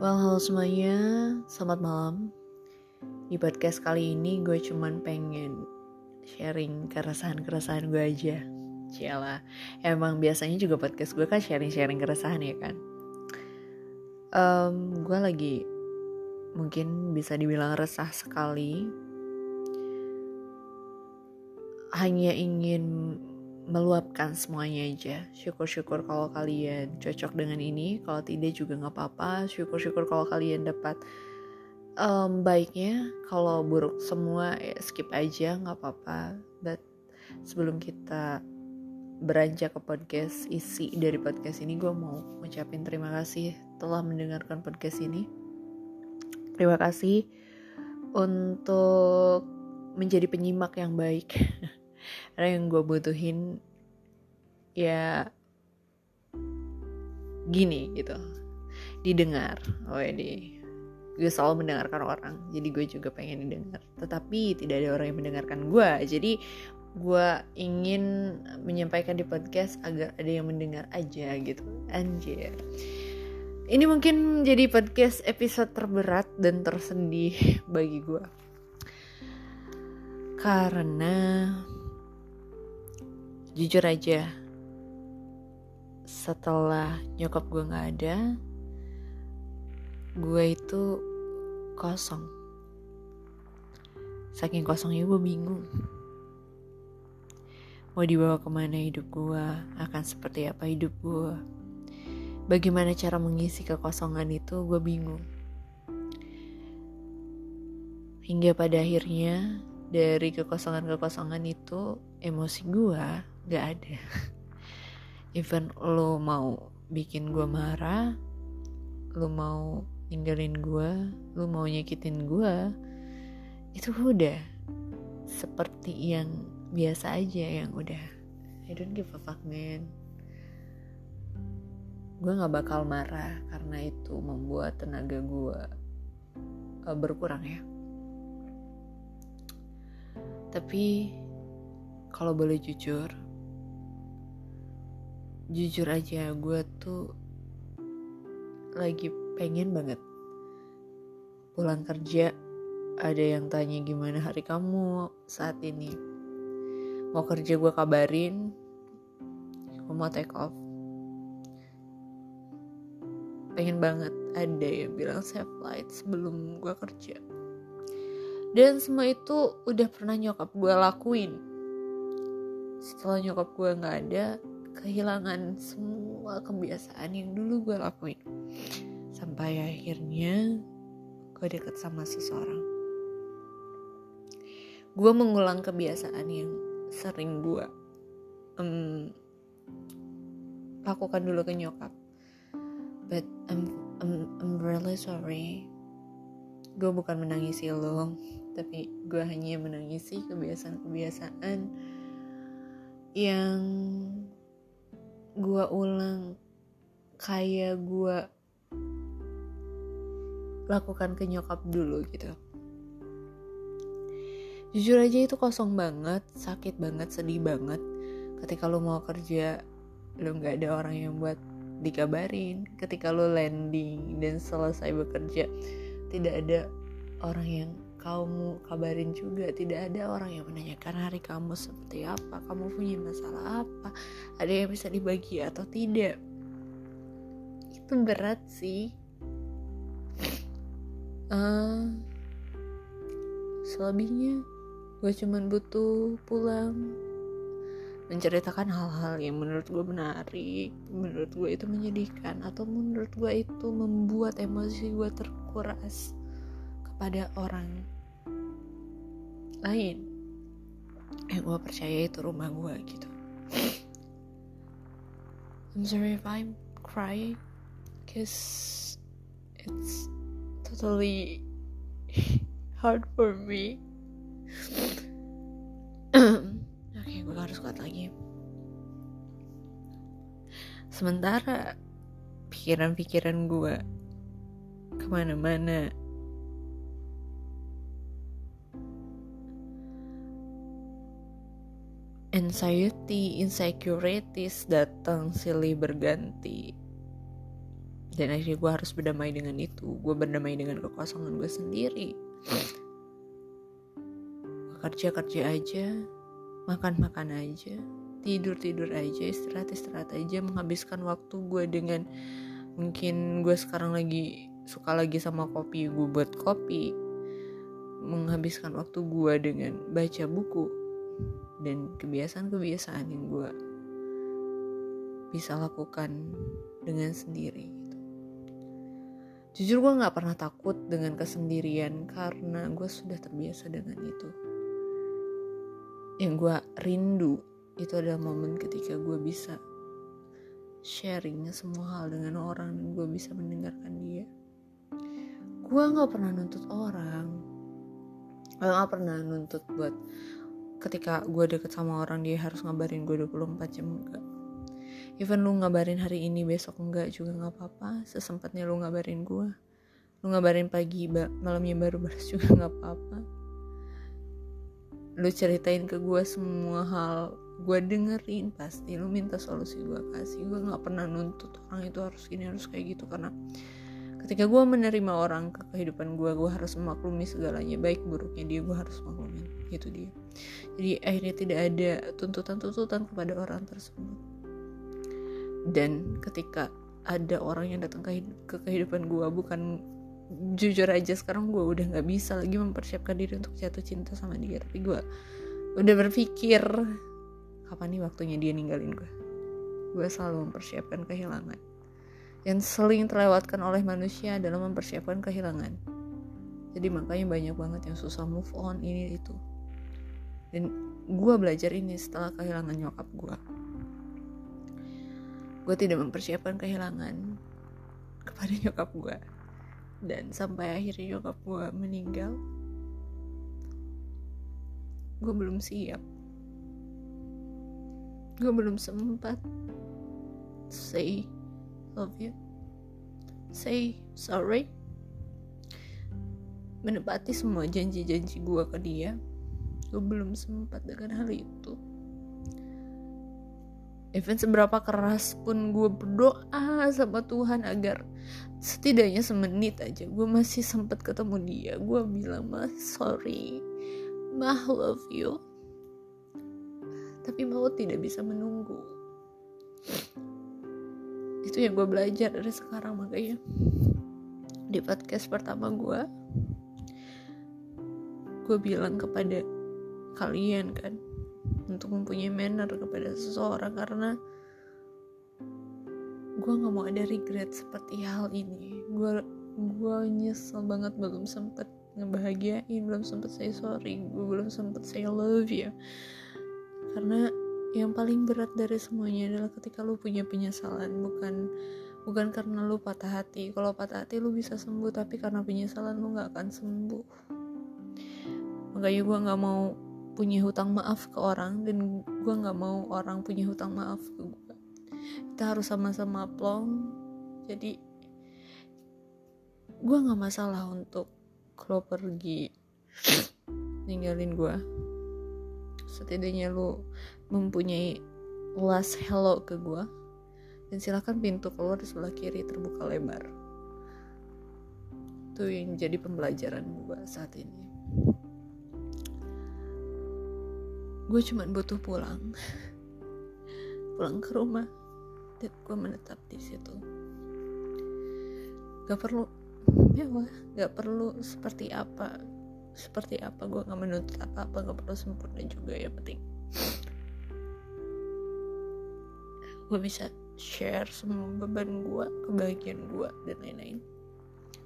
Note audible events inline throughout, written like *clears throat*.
Well, halo semuanya, selamat malam. Di podcast kali ini gue cuman pengen sharing keresahan-keresahan gue aja. Cialah, emang biasanya juga podcast gue kan sharing-sharing keresahan ya kan. Um, gue lagi mungkin bisa dibilang resah sekali. Hanya ingin meluapkan semuanya aja. Syukur-syukur kalau kalian cocok dengan ini, kalau tidak juga nggak apa-apa. Syukur-syukur kalau kalian dapat um, baiknya. Kalau buruk semua ya skip aja nggak apa-apa. But sebelum kita beranjak ke podcast isi dari podcast ini, gue mau ngucapin terima kasih telah mendengarkan podcast ini. Terima kasih untuk menjadi penyimak yang baik. *laughs* karena yang gue butuhin ya gini gitu. Didengar oh ini gue selalu mendengarkan orang jadi gue juga pengen didengar. Tetapi tidak ada orang yang mendengarkan gue jadi gue ingin menyampaikan di podcast agar ada yang mendengar aja gitu. Anjir. Ini mungkin jadi podcast episode terberat dan tersedih *laughs* bagi gue. Karena jujur aja setelah nyokap gue nggak ada gue itu kosong. Saking kosongnya gue bingung. Mau dibawa ke mana hidup gue akan seperti apa hidup gue bagaimana cara mengisi kekosongan itu gue bingung. Hingga pada akhirnya dari kekosongan-kekosongan itu emosi gue gak ada *laughs* even lo mau bikin gue marah lo mau ninggalin gue lo mau nyakitin gue itu udah seperti yang biasa aja yang udah I don't give a fuck man. Gue gak bakal marah karena itu membuat tenaga gue uh, berkurang ya. Tapi kalau boleh jujur jujur aja gue tuh lagi pengen banget pulang kerja. Ada yang tanya gimana hari kamu saat ini? Mau kerja gue kabarin gue mau take off. Pengen banget ada yang bilang save flight sebelum gue kerja. Dan semua itu udah pernah nyokap gue lakuin. Setelah nyokap gue nggak ada kehilangan semua kebiasaan yang dulu gue lakuin. Sampai akhirnya gue deket sama seseorang gue mengulang kebiasaan yang sering gue um, lakukan dulu ke nyokap. But I'm, I'm, I'm really sorry. Gue bukan menangisi lo tapi gue hanya menangisi kebiasaan-kebiasaan yang gue ulang kayak gue lakukan ke nyokap dulu gitu. Jujur aja itu kosong banget sakit banget sedih banget. Ketika lo mau kerja lo nggak ada orang yang buat dikabarin. Ketika lo landing dan selesai bekerja tidak ada orang yang kamu kabarin juga tidak ada orang yang menanyakan hari kamu seperti apa kamu punya masalah apa ada yang bisa dibagi atau tidak. Itu berat sih. Uh, selebihnya gue cuman butuh pulang. Menceritakan hal-hal yang menurut gue menarik menurut gue itu menyedihkan atau menurut gue itu membuat emosi gue terkuras pada orang lain. Yang gue percaya itu rumah gue gitu. I'm sorry if I'm crying cause it's totally hard for me. Oke okay, gue harus kuat lagi. Sementara pikiran-pikiran gue ke mana-mana anxiety, insecurities datang silih berganti. dan akhirnya gue harus berdamai dengan itu. Gue berdamai dengan kekosongan gue sendiri. Kerja kerja aja makan makan aja tidur tidur aja istirahat istirahat aja menghabiskan waktu gue dengan mungkin gue sekarang lagi suka lagi sama kopi gue buat kopi. Menghabiskan waktu gue dengan baca buku dan kebiasaan-kebiasaan yang gue bisa lakukan dengan sendiri gitu. jujur gue nggak pernah takut dengan kesendirian karena gue sudah terbiasa dengan itu. Yang gue rindu itu adalah momen ketika gue bisa sharing semua hal dengan orang dan gue bisa mendengarkan dia. Gue nggak pernah nuntut orang. Gue nggak pernah nuntut buat ketika gue deket sama orang dia harus ngabarin gue 24 jam enggak. Even lu ngabarin hari ini besok enggak juga nggak apa-apa. Sesempatnya lu ngabarin gue lu ngabarin pagi malamnya baru balas juga *laughs* nggak apa-apa. Lu ceritain ke gue semua hal gue dengerin pasti lu minta solusi gue kasih. Gue nggak pernah nuntut orang itu harus gini harus kayak gitu karena ketika gue menerima orang ke kehidupan gue gue harus memaklumi segalanya. Baik buruknya dia gue harus maklumi gitu dia. Jadi akhirnya tidak ada tuntutan-tuntutan kepada orang tersebut. Dan ketika ada orang yang datang ke, ke kehidupan gue bukan jujur aja sekarang gue udah nggak bisa lagi mempersiapkan diri untuk jatuh cinta sama dia. Tapi gue udah berpikir kapan nih waktunya dia ninggalin gue gue selalu mempersiapkan kehilangan yang sering terlewatkan oleh manusia adalah mempersiapkan kehilangan. Jadi makanya banyak banget yang susah move on ini itu. Dan gue belajar ini setelah kehilangan nyokap gue gue tidak mempersiapkan kehilangan kepada nyokap gue dan sampai akhirnya nyokap gue meninggal gue belum siap. Gue belum sempat say love you. Say sorry. Menepati semua janji-janji gue ke dia gue belum sempat dengan hal itu. Even seberapa keras pun gue berdoa sama Tuhan agar setidaknya semenit aja gue masih sempat ketemu dia gue bilang mah sorry. Mah love you. Tapi mau tidak bisa menunggu itu yang gue belajar dari sekarang makanya di podcast pertama gue gue bilang kepada kalian kan untuk mempunyai manner kepada seseorang karena gue nggak mau ada regret seperti hal ini. Gue gue nyesel banget belum sempet ngebahagiain belum sempet say sorry gue belum sempet say love you karena yang paling berat dari semuanya adalah ketika lu punya penyesalan bukan bukan karena lu patah hati. Kalau patah hati lu bisa sembuh tapi karena penyesalan lu nggak akan sembuh. Makanya gue nggak mau punya hutang maaf ke orang dan gue nggak mau orang punya hutang maaf ke gue kita harus sama-sama plong. Jadi gue nggak masalah untuk lo pergi ninggalin gue setidaknya lo mempunyai last hello ke gue dan silakan pintu keluar di sebelah kiri terbuka lebar. Itu yang jadi pembelajaran gue saat ini. Gue cuma butuh pulang. *laughs* Pulang ke rumah. Dan gue menetap di situ. Gak perlu mewah gak perlu seperti apa seperti apa gue gak menuntut apa apa gak perlu sempurna juga ya penting gue bisa share semua beban gue kebahagiaan gue dan lain-lain.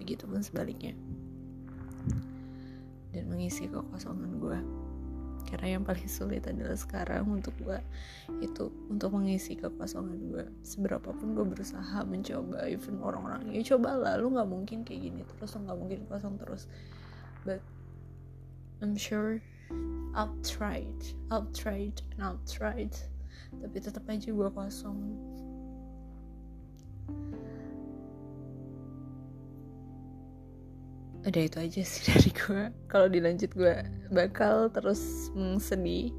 Begitu pun sebaliknya. Dan mengisi kekosongan gue karena yang paling sulit adalah sekarang untuk gue itu untuk mengisi kekosongan gue seberapa pun gue berusaha mencoba even orang-orang ya coba lah lu nggak mungkin kayak gini terus lu nggak mungkin kosong terus. But I'm sure I've tried I've tried and I've tried tapi tetap aja gue kosong. Udah itu aja sih *laughs* dari gue kalau dilanjut gue bakal terus sedih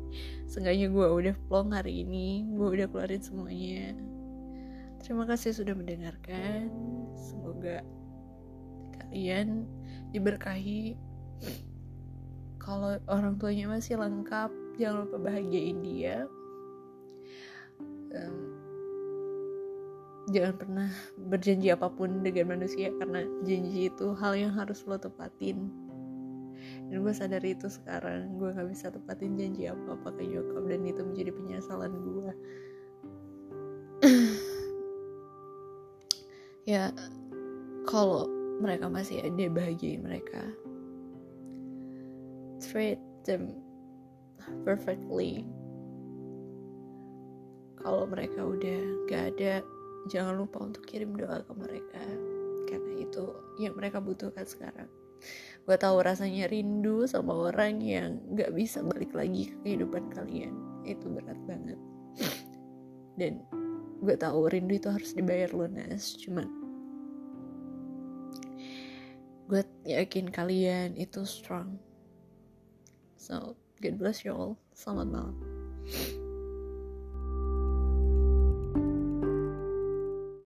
seenggaknya gue udah plong hari ini. Gue udah keluarin semuanya. Terima kasih sudah mendengarkan. Semoga kalian diberkahi. Kalau orang tuanya masih lengkap jangan lupa bahagiain dia um, jangan pernah berjanji apa pun dengan manusia karena janji itu hal yang harus lo tepatin. Dan gue sadar itu sekarang gue nggak bisa tepatin janji apa apa ke nyokap dan itu menjadi penyesalan gue *clears throat* ya kalau mereka masih ada bahagiain mereka. Treat them perfectly kalau mereka udah gak ada jangan lupa untuk kirim doa ke mereka. Karena itu yang mereka butuhkan sekarang. Gue tahu rasanya rindu sama orang yang gak bisa balik lagi ke kehidupan kalian. Itu berat banget. Dan gue tahu rindu itu harus dibayar lunas cuman gue yakin kalian itu strong. So God bless you all. Selamat malam